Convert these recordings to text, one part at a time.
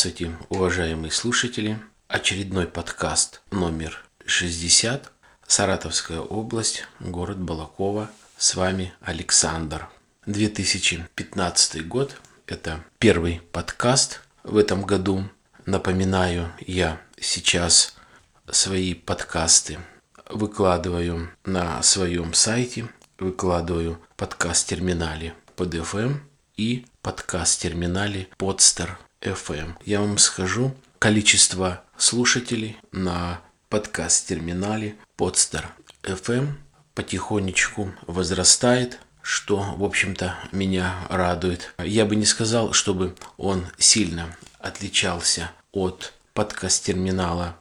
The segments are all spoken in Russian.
Здравствуйте, уважаемые слушатели. Очередной подкаст номер 60. Саратовская область, город Балакова. С вами Александр. 2015 год. Это первый подкаст в этом году. Напоминаю, я сейчас свои подкасты выкладываю на своем сайте, выкладываю подкаст-терминале под FM и подкаст-терминале Podster FM. Я вам скажу, количество слушателей на подкаст-терминале Podster FM потихонечку возрастает, что, в общем-то, меня радует. Я бы не сказал, чтобы он сильно отличался от подкаст-терминала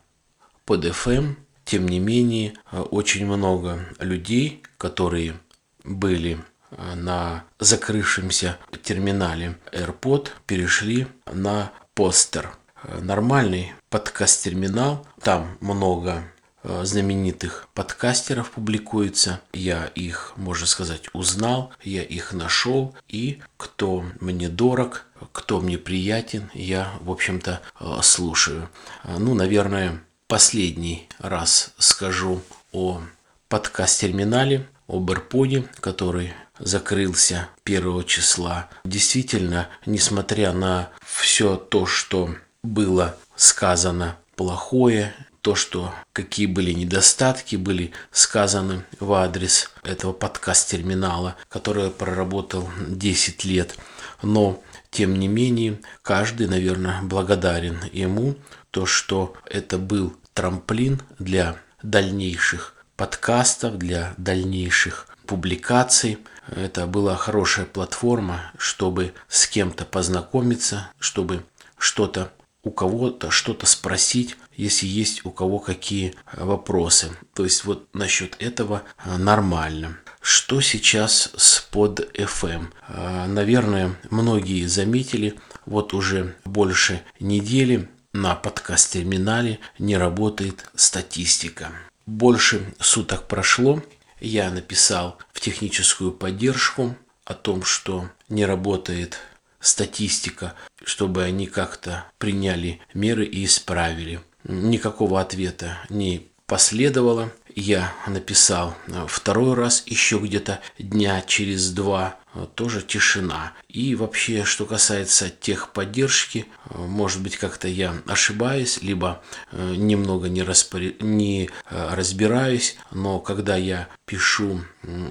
под FM. Тем не менее, очень много людей, которые были Э, на закрывшемся терминале AirPod перешли на постер. Э, нормальный подкаст-терминал, там много э, знаменитых подкастеров публикуется. Я их, можно сказать, узнал, я их нашел. И кто мне дорог, кто мне приятен, я, в общем-то, слушаю. Ну, наверное, последний раз скажу о подкаст-терминале, об AirPod, который закрылся 1 числа. Действительно, несмотря на все то, что было сказано плохое, то, что какие были недостатки, были сказаны в адрес этого подкаст-терминала, который проработал 10 лет. Но, тем не менее, каждый, наверное, благодарен ему, то, что это был трамплин для дальнейших подкастов, для дальнейших публикаций. Это была хорошая платформа, чтобы с кем-то познакомиться, чтобы что-то у кого-то что-то спросить, если есть у кого какие вопросы. То есть вот насчет этого а, нормально. Что сейчас с под FM? А, наверное, многие заметили, вот уже больше недели на подкаст-терминале не работает статистика. Больше суток прошло, я написал в техническую поддержку о том, что не работает статистика, чтобы они как-то приняли меры и исправили. Никакого ответа не последовало. Я написал второй раз еще где-то дня через два тоже тишина. И вообще, что касается техподдержки, может быть, как-то я ошибаюсь, либо э, немного не, распори... не э, разбираюсь, но когда я пишу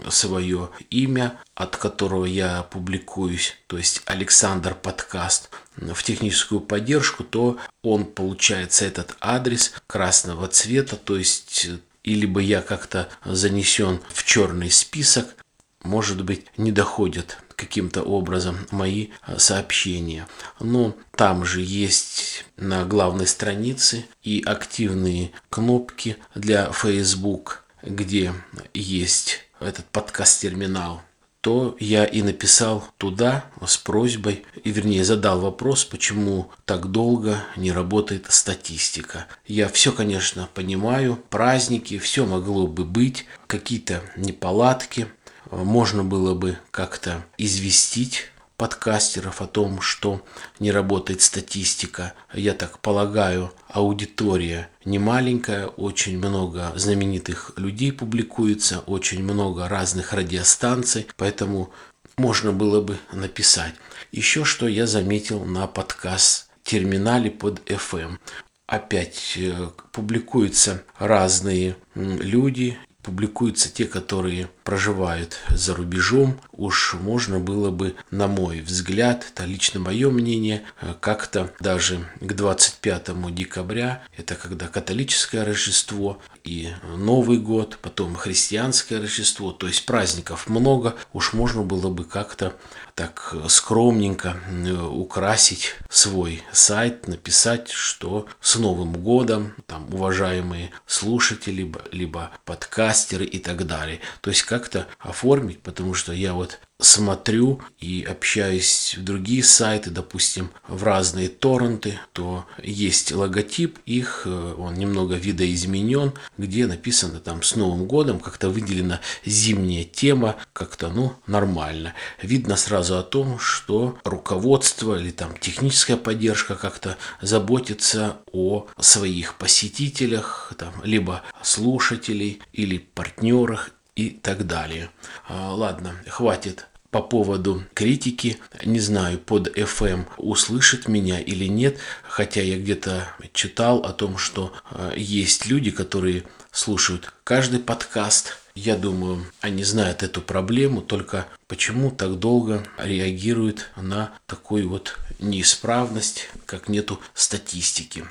свое имя, от которого я публикуюсь, то есть Александр подкаст, в техническую поддержку, то он получается этот адрес красного цвета, то есть или бы я как-то занесен в черный список, может быть, не доходят каким-то образом мои а, сообщения. Но там же есть на главной странице и активные кнопки для Facebook, где есть этот подкаст-терминал то я и написал туда с просьбой, и вернее задал вопрос, почему так долго не работает статистика. Я все, конечно, понимаю, праздники, все могло бы быть, какие-то неполадки, можно было бы как-то известить подкастеров о том, что не работает статистика. Я так полагаю, аудитория не маленькая, очень много знаменитых людей публикуется, очень много разных радиостанций, поэтому можно было бы написать. Еще что я заметил на подкаст терминале под FM опять э, публикуются разные люди, публикуются те, которые проживают за рубежом, уж можно было бы, на мой взгляд, это лично мое мнение, э, как-то даже к 25 декабря, это когда католическое Рождество и Новый год, потом христианское Рождество, то есть праздников много, уж можно было бы как-то так скромненько э, украсить свой сайт, написать, что с Новым годом, там, уважаемые слушатели, либо, либо подкастеры и так далее. То есть как как-то оформить, потому что я вот смотрю и общаюсь в другие сайты, допустим, в разные торренты, то есть логотип их, э, он немного видоизменен, где написано там с Новым годом, как-то выделена зимняя тема, как-то, ну, нормально. Видно сразу о том, что руководство или там техническая поддержка как-то заботится о своих посетителях, там, либо слушателей или партнерах и так далее. А, ладно, хватит по поводу критики. Не знаю, под FM услышит меня или нет, хотя я где-то читал о том, что а, есть люди, которые слушают каждый подкаст. Я думаю, они знают эту проблему, только почему так долго реагируют на такую вот неисправность, как нету статистики.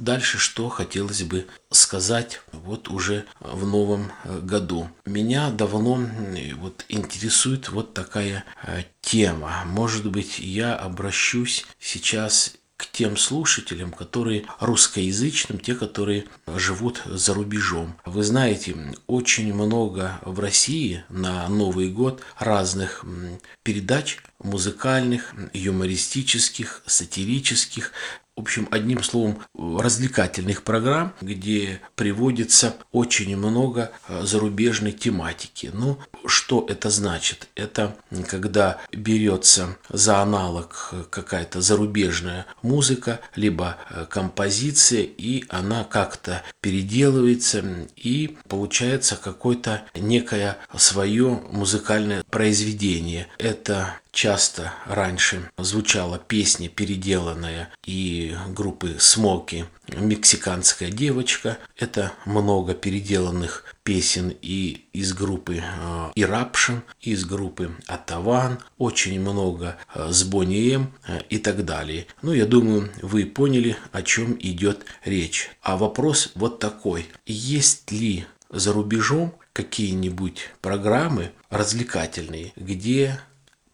Дальше что хотелось бы сказать вот уже в новом э, году. Меня давно вот интересует вот такая э, тема. Может быть, я обращусь сейчас к тем слушателям, которые русскоязычным, те, которые живут за рубежом. Вы знаете, очень много в России на Новый год разных передач музыкальных, юмористических, сатирических, в общем, одним словом, развлекательных программ, где приводится очень много э, зарубежной тематики. Ну, что это значит? Это когда берется за аналог какая-то зарубежная музыка, либо э, композиция, и она как-то переделывается, и получается какое-то некое свое музыкальное произведение. Это часто раньше звучала песня, переделанная и группы Смоки «Мексиканская девочка». Это много переделанных песен и из группы Ирапшин, э, из группы Атаван, очень много э, с Бонни М э, и так далее. Ну, я думаю, вы поняли, о чем идет речь. А вопрос вот такой. Есть ли за рубежом какие-нибудь программы развлекательные, где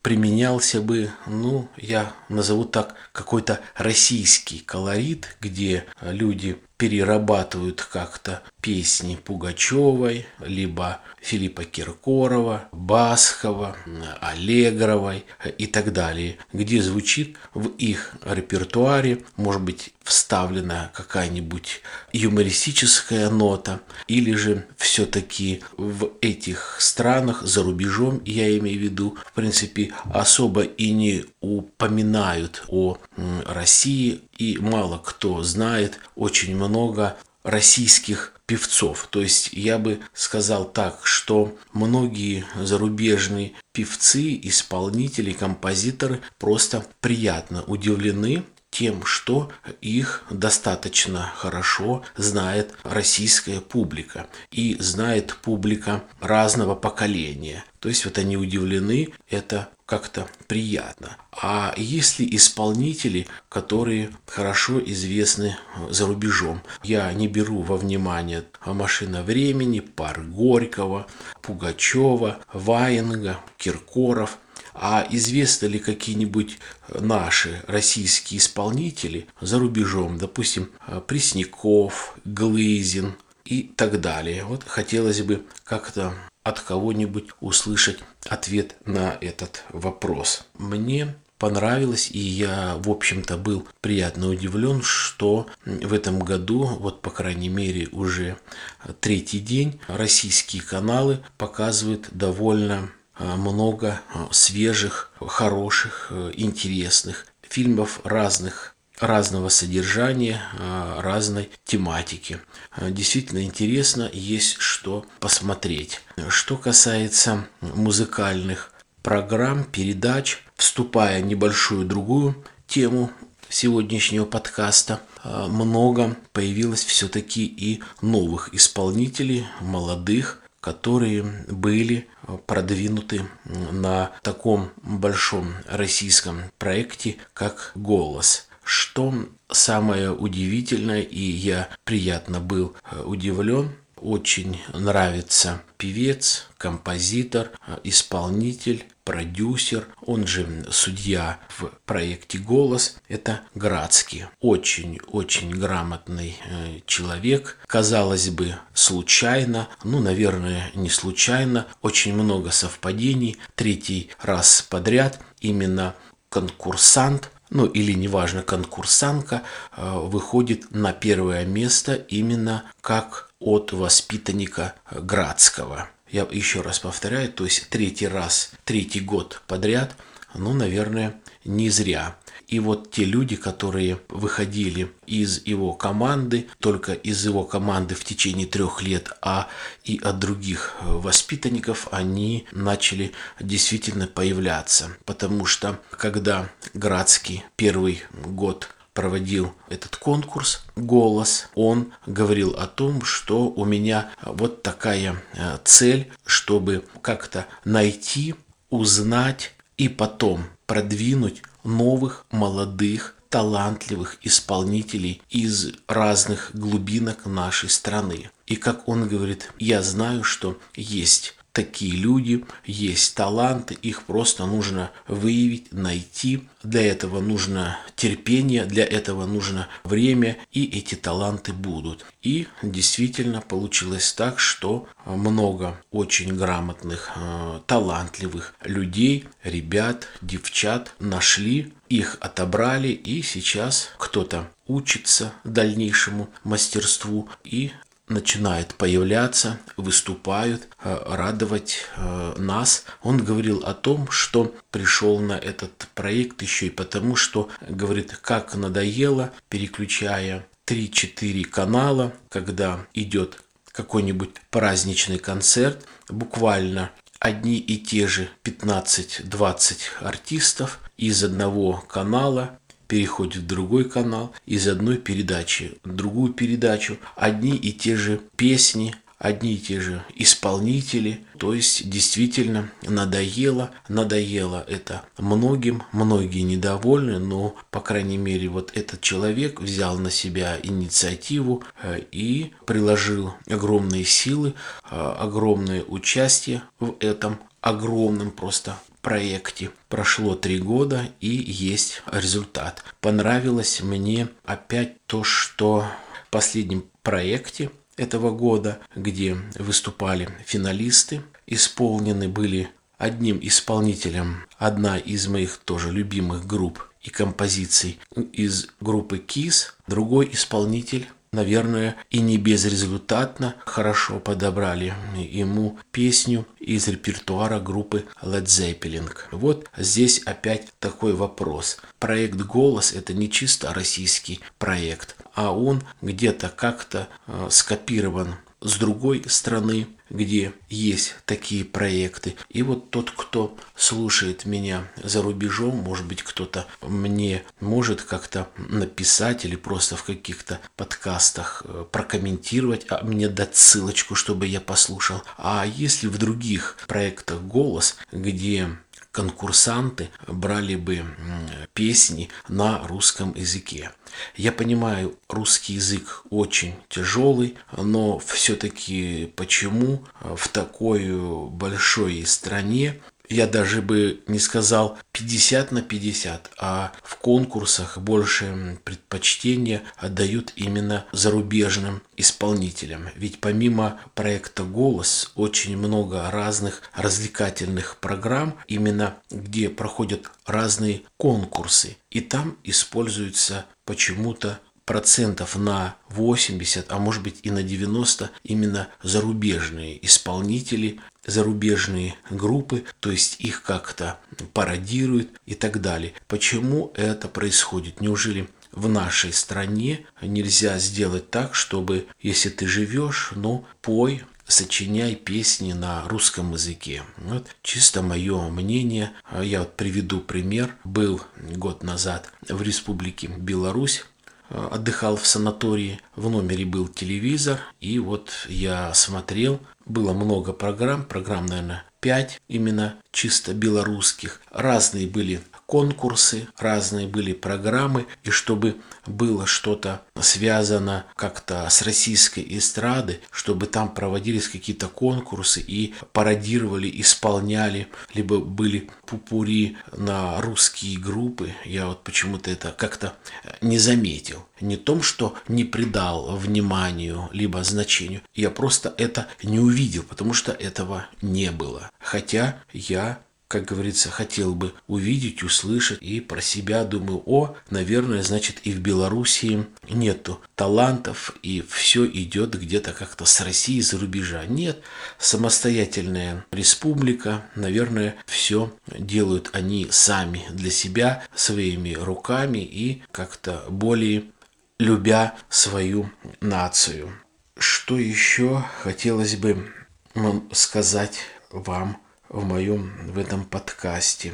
применялся бы, ну, я назову так, какой-то российский колорит, где люди перерабатывают как-то песни Пугачевой, либо Филиппа Киркорова, Басхова, Аллегровой и так далее, где звучит в их репертуаре, может быть, вставлена какая-нибудь юмористическая нота, или же все-таки в этих странах, за рубежом, я имею в виду, в принципе, особо и не упоминают о России, и мало кто знает очень много российских певцов. То есть я бы сказал так, что многие зарубежные певцы, исполнители, композиторы просто приятно удивлены тем, что их достаточно хорошо знает российская публика и знает публика разного поколения. То есть вот они удивлены, это как-то приятно. А есть ли исполнители, которые хорошо известны за рубежом? Я не беру во внимание «Машина времени», «Пар Горького», Пугачева, Ваенга, Киркоров – а известны ли какие-нибудь наши российские исполнители за рубежом, допустим, Пресняков, Глызин и так далее? Вот хотелось бы как-то от кого-нибудь услышать ответ на этот вопрос. Мне понравилось, и я, в общем-то, был приятно удивлен, что в этом году, вот по крайней мере уже третий день, российские каналы показывают довольно много э, свежих, хороших, э, интересных фильмов разных разного содержания, разной тематики. Действительно интересно, есть что посмотреть. Что касается музыкальных программ, передач, вступая в небольшую другую тему сегодняшнего подкаста, много появилось все-таки и новых исполнителей, молодых, которые были продвинуты на таком большом российском проекте, как «Голос». Что самое удивительное, и я приятно был э, удивлен, очень нравится певец, композитор, исполнитель, продюсер, он же судья в проекте «Голос», это Градский. Очень-очень грамотный э, человек. Казалось бы, случайно, ну, наверное, не случайно, очень много совпадений. Третий раз подряд именно конкурсант ну или неважно, конкурсантка, э, выходит на первое место именно как от воспитанника Градского. Я еще раз повторяю, то есть третий раз, третий год подряд, ну, наверное, не зря. И вот те люди, которые выходили из его команды, только из его команды в течение трех лет, а и от других воспитанников, они начали действительно появляться. Потому что когда Градский первый год проводил этот конкурс «Голос», он говорил о том, что у меня вот такая э, цель, чтобы как-то найти, узнать и потом продвинуть новых, молодых, талантливых исполнителей из разных глубинок нашей страны. И как он говорит, я знаю, что есть такие люди, есть таланты, их просто нужно выявить, найти. Для этого нужно терпение, для этого нужно время, и эти таланты будут. И действительно получилось так, что много очень грамотных, э, талантливых людей, ребят, девчат нашли, их отобрали, и сейчас кто-то учится дальнейшему мастерству и начинает появляться, выступают, э, радовать э, нас. Он говорил о том, что пришел на этот проект еще и потому, что, говорит, как надоело, переключая 3-4 канала, когда идет какой-нибудь праздничный концерт, буквально одни и те же 15-20 артистов из одного канала переходит в другой канал, из одной передачи в другую передачу, одни и те же песни, одни и те же исполнители. То есть действительно надоело, надоело это многим, многие недовольны, но по крайней мере вот этот человек взял на себя инициативу э, и приложил огромные силы, э, огромное участие в этом огромном просто проекте. Прошло три года и есть результат. Понравилось мне опять то, что в последнем проекте этого года, где выступали финалисты, исполнены были одним исполнителем одна из моих тоже любимых групп и композиций из группы KISS, другой исполнитель наверное, и не безрезультатно хорошо подобрали ему песню из репертуара группы Led Zeppelin. Вот здесь опять такой вопрос. Проект «Голос» — это не чисто российский проект, а он где-то как-то э, скопирован с другой стороны, где есть такие проекты. И вот тот, кто слушает меня за рубежом, может быть, кто-то мне может как-то написать или просто в каких-то подкастах э, прокомментировать, а мне дать ссылочку, чтобы я послушал. А если в других проектах «Голос», где конкурсанты брали бы песни на русском языке. Я понимаю, русский язык очень тяжелый, но все-таки почему в такой большой стране я даже бы не сказал 50 на 50, а в конкурсах больше предпочтения отдают именно зарубежным исполнителям. Ведь помимо проекта «Голос» очень много разных развлекательных программ, именно где проходят разные конкурсы. И там используются почему-то процентов на 80, а может быть и на 90 именно зарубежные исполнители, зарубежные группы, то есть их как-то пародируют и так далее. Почему это происходит? Неужели в нашей стране нельзя сделать так, чтобы если ты живешь, ну, пой, сочиняй песни на русском языке. Вот чисто мое мнение. Я вот приведу пример. Был год назад в Республике Беларусь отдыхал в санатории, в номере был телевизор, и вот я смотрел, было много программ, программ, наверное, 5 именно чисто белорусских. Разные были конкурсы, разные были программы, и чтобы было что-то связано как-то с российской эстрадой, чтобы там проводились какие-то конкурсы и пародировали, исполняли, либо были пупури на русские группы. Я вот почему-то это как-то не заметил. Не том, что не придал вниманию, либо значению. Я просто это не увидел, потому что этого не было. Хотя я как говорится, хотел бы увидеть, услышать и про себя думаю, о, наверное, значит и в Белоруссии нету талантов и все идет где-то как-то с России, за рубежа. Нет, самостоятельная республика, наверное, все делают они сами для себя, своими руками и как-то более любя свою нацию. Что еще хотелось бы сказать вам в моем в этом подкасте.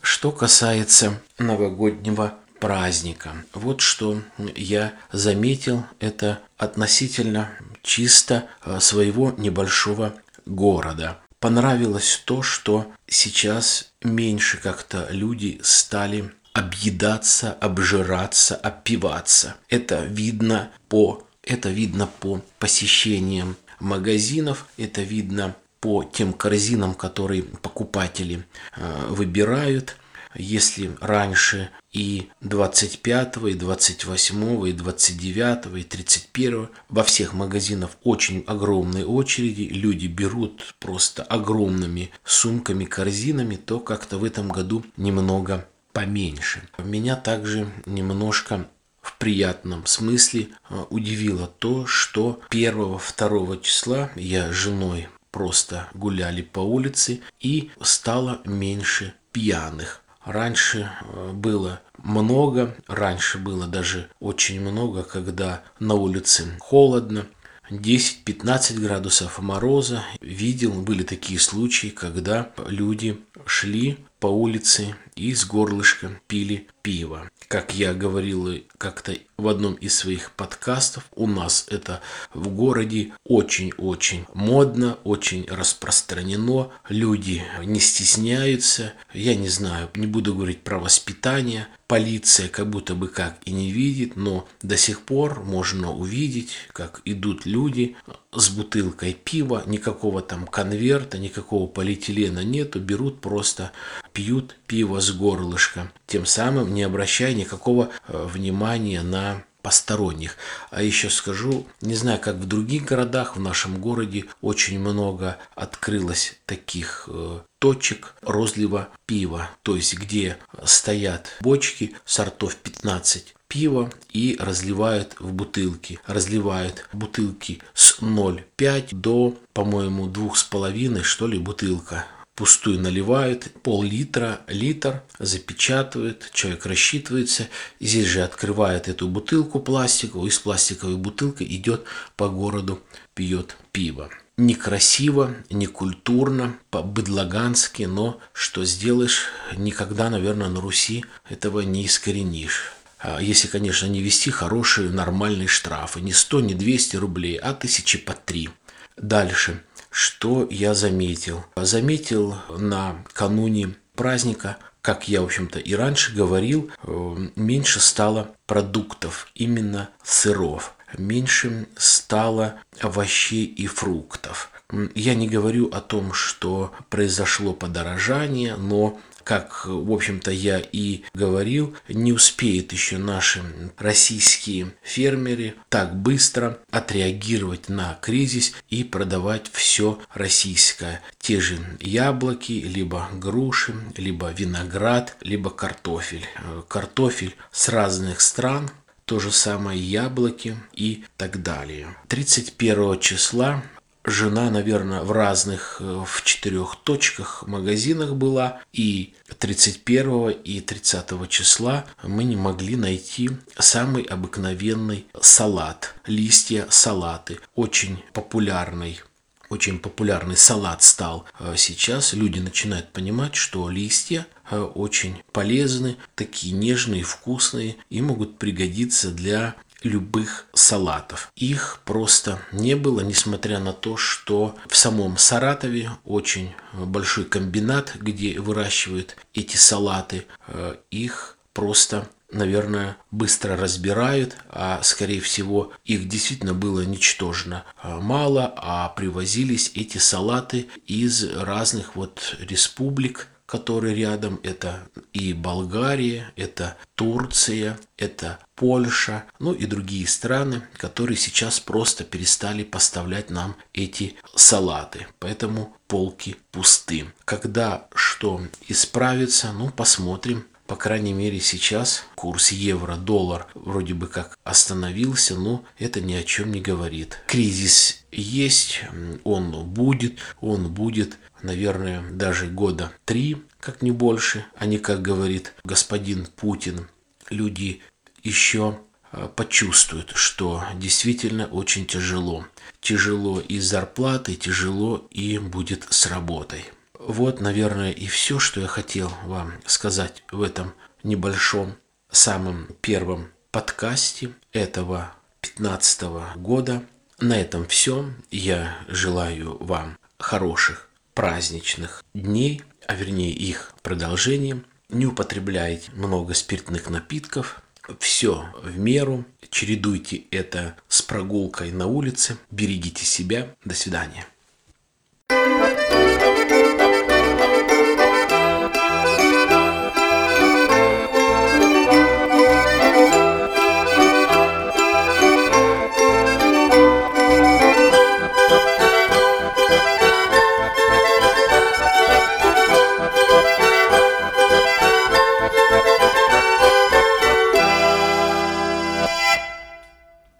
Что касается новогоднего праздника. Вот что я заметил, это относительно чисто а, своего небольшого города. Понравилось то, что сейчас меньше как-то люди стали объедаться, обжираться, опиваться. Это видно по это видно по посещениям магазинов, это видно по тем корзинам, которые покупатели э, выбирают. Если раньше и 25, и 28, и 29, и 31 во всех магазинах очень огромные очереди, люди берут просто огромными сумками, корзинами, то как-то в этом году немного поменьше. Меня также немножко в приятном смысле э, удивило то, что 1-2 числа я с женой просто гуляли по улице и стало меньше пьяных. Раньше э, было много, раньше было даже очень много, когда на улице холодно, 10-15 градусов мороза. Видел, были такие случаи, когда люди шли по улице и с горлышка пили пиво. Как я говорил как-то в одном из своих подкастов, у нас это в городе очень-очень модно, очень распространено. Люди не стесняются. Я не знаю, не буду говорить про воспитание. Полиция как будто бы как и не видит, но до сих пор можно увидеть, как идут люди с бутылкой пива, никакого там конверта, никакого полиэтилена нету, берут просто пьют пиво с горлышка, тем самым не обращая никакого э, внимания на посторонних. А еще скажу, не знаю, как в других городах, в нашем городе очень много открылось таких э, точек розлива пива, то есть где стоят бочки сортов 15 пива и разливают в бутылки. Разливают бутылки с 0,5 до, по-моему, 2,5 что ли бутылка пустую наливают, пол-литра, литр, запечатывают, человек рассчитывается, здесь же открывает эту бутылку пластиковую, из пластиковой бутылки идет по городу, пьет пиво. Некрасиво, некультурно, по-быдлагански, но что сделаешь, никогда, наверное, на Руси этого не искоренишь. А если, конечно, не вести хорошие нормальные штрафы. Не 100, не 200 рублей, а тысячи по три. Дальше. Что я заметил? Заметил накануне праздника, как я, в общем-то, и раньше говорил, э, меньше стало продуктов, именно сыров. Меньше стало овощей и фруктов. Я не говорю о том, что произошло подорожание, но как, в общем-то, я и говорил, не успеют еще наши российские фермеры так быстро отреагировать на кризис и продавать все российское. Те же яблоки, либо груши, либо виноград, либо картофель. Картофель с разных стран, то же самое яблоки и так далее. 31 числа жена, наверное, в разных, э, в четырех точках магазинах была, и 31 и 30 числа мы не могли найти самый обыкновенный салат, листья салаты, очень популярный очень популярный салат стал э, сейчас. Люди начинают понимать, что листья э, очень полезны, такие нежные, вкусные и могут пригодиться для любых салатов. Их просто не было, несмотря на то, что в самом Саратове очень большой комбинат, где выращивают эти салаты. Э, их просто наверное, быстро разбирают, а скорее всего их действительно было ничтожно э, мало, а привозились эти салаты из разных вот республик, которые рядом. Это и Болгария, это Турция, это Польша, ну и другие страны, которые сейчас просто перестали поставлять нам эти салаты. Поэтому полки пусты. Когда что исправится, ну посмотрим. По крайней мере сейчас курс евро-доллар вроде бы как остановился, но это ни о чем не говорит. Кризис есть, он будет, он будет, наверное, даже года три, как не больше, а не как говорит господин Путин. Люди еще э, почувствуют, что действительно очень тяжело. Тяжело и с зарплатой, тяжело и будет с работой. Вот, наверное, и все, что я хотел вам сказать в этом небольшом, самом первом подкасте этого 15 года. На этом все. Я желаю вам хороших праздничных дней, а вернее их продолжения. Не употребляйте много спиртных напитков. Все в меру. Чередуйте это с прогулкой на улице. Берегите себя. До свидания.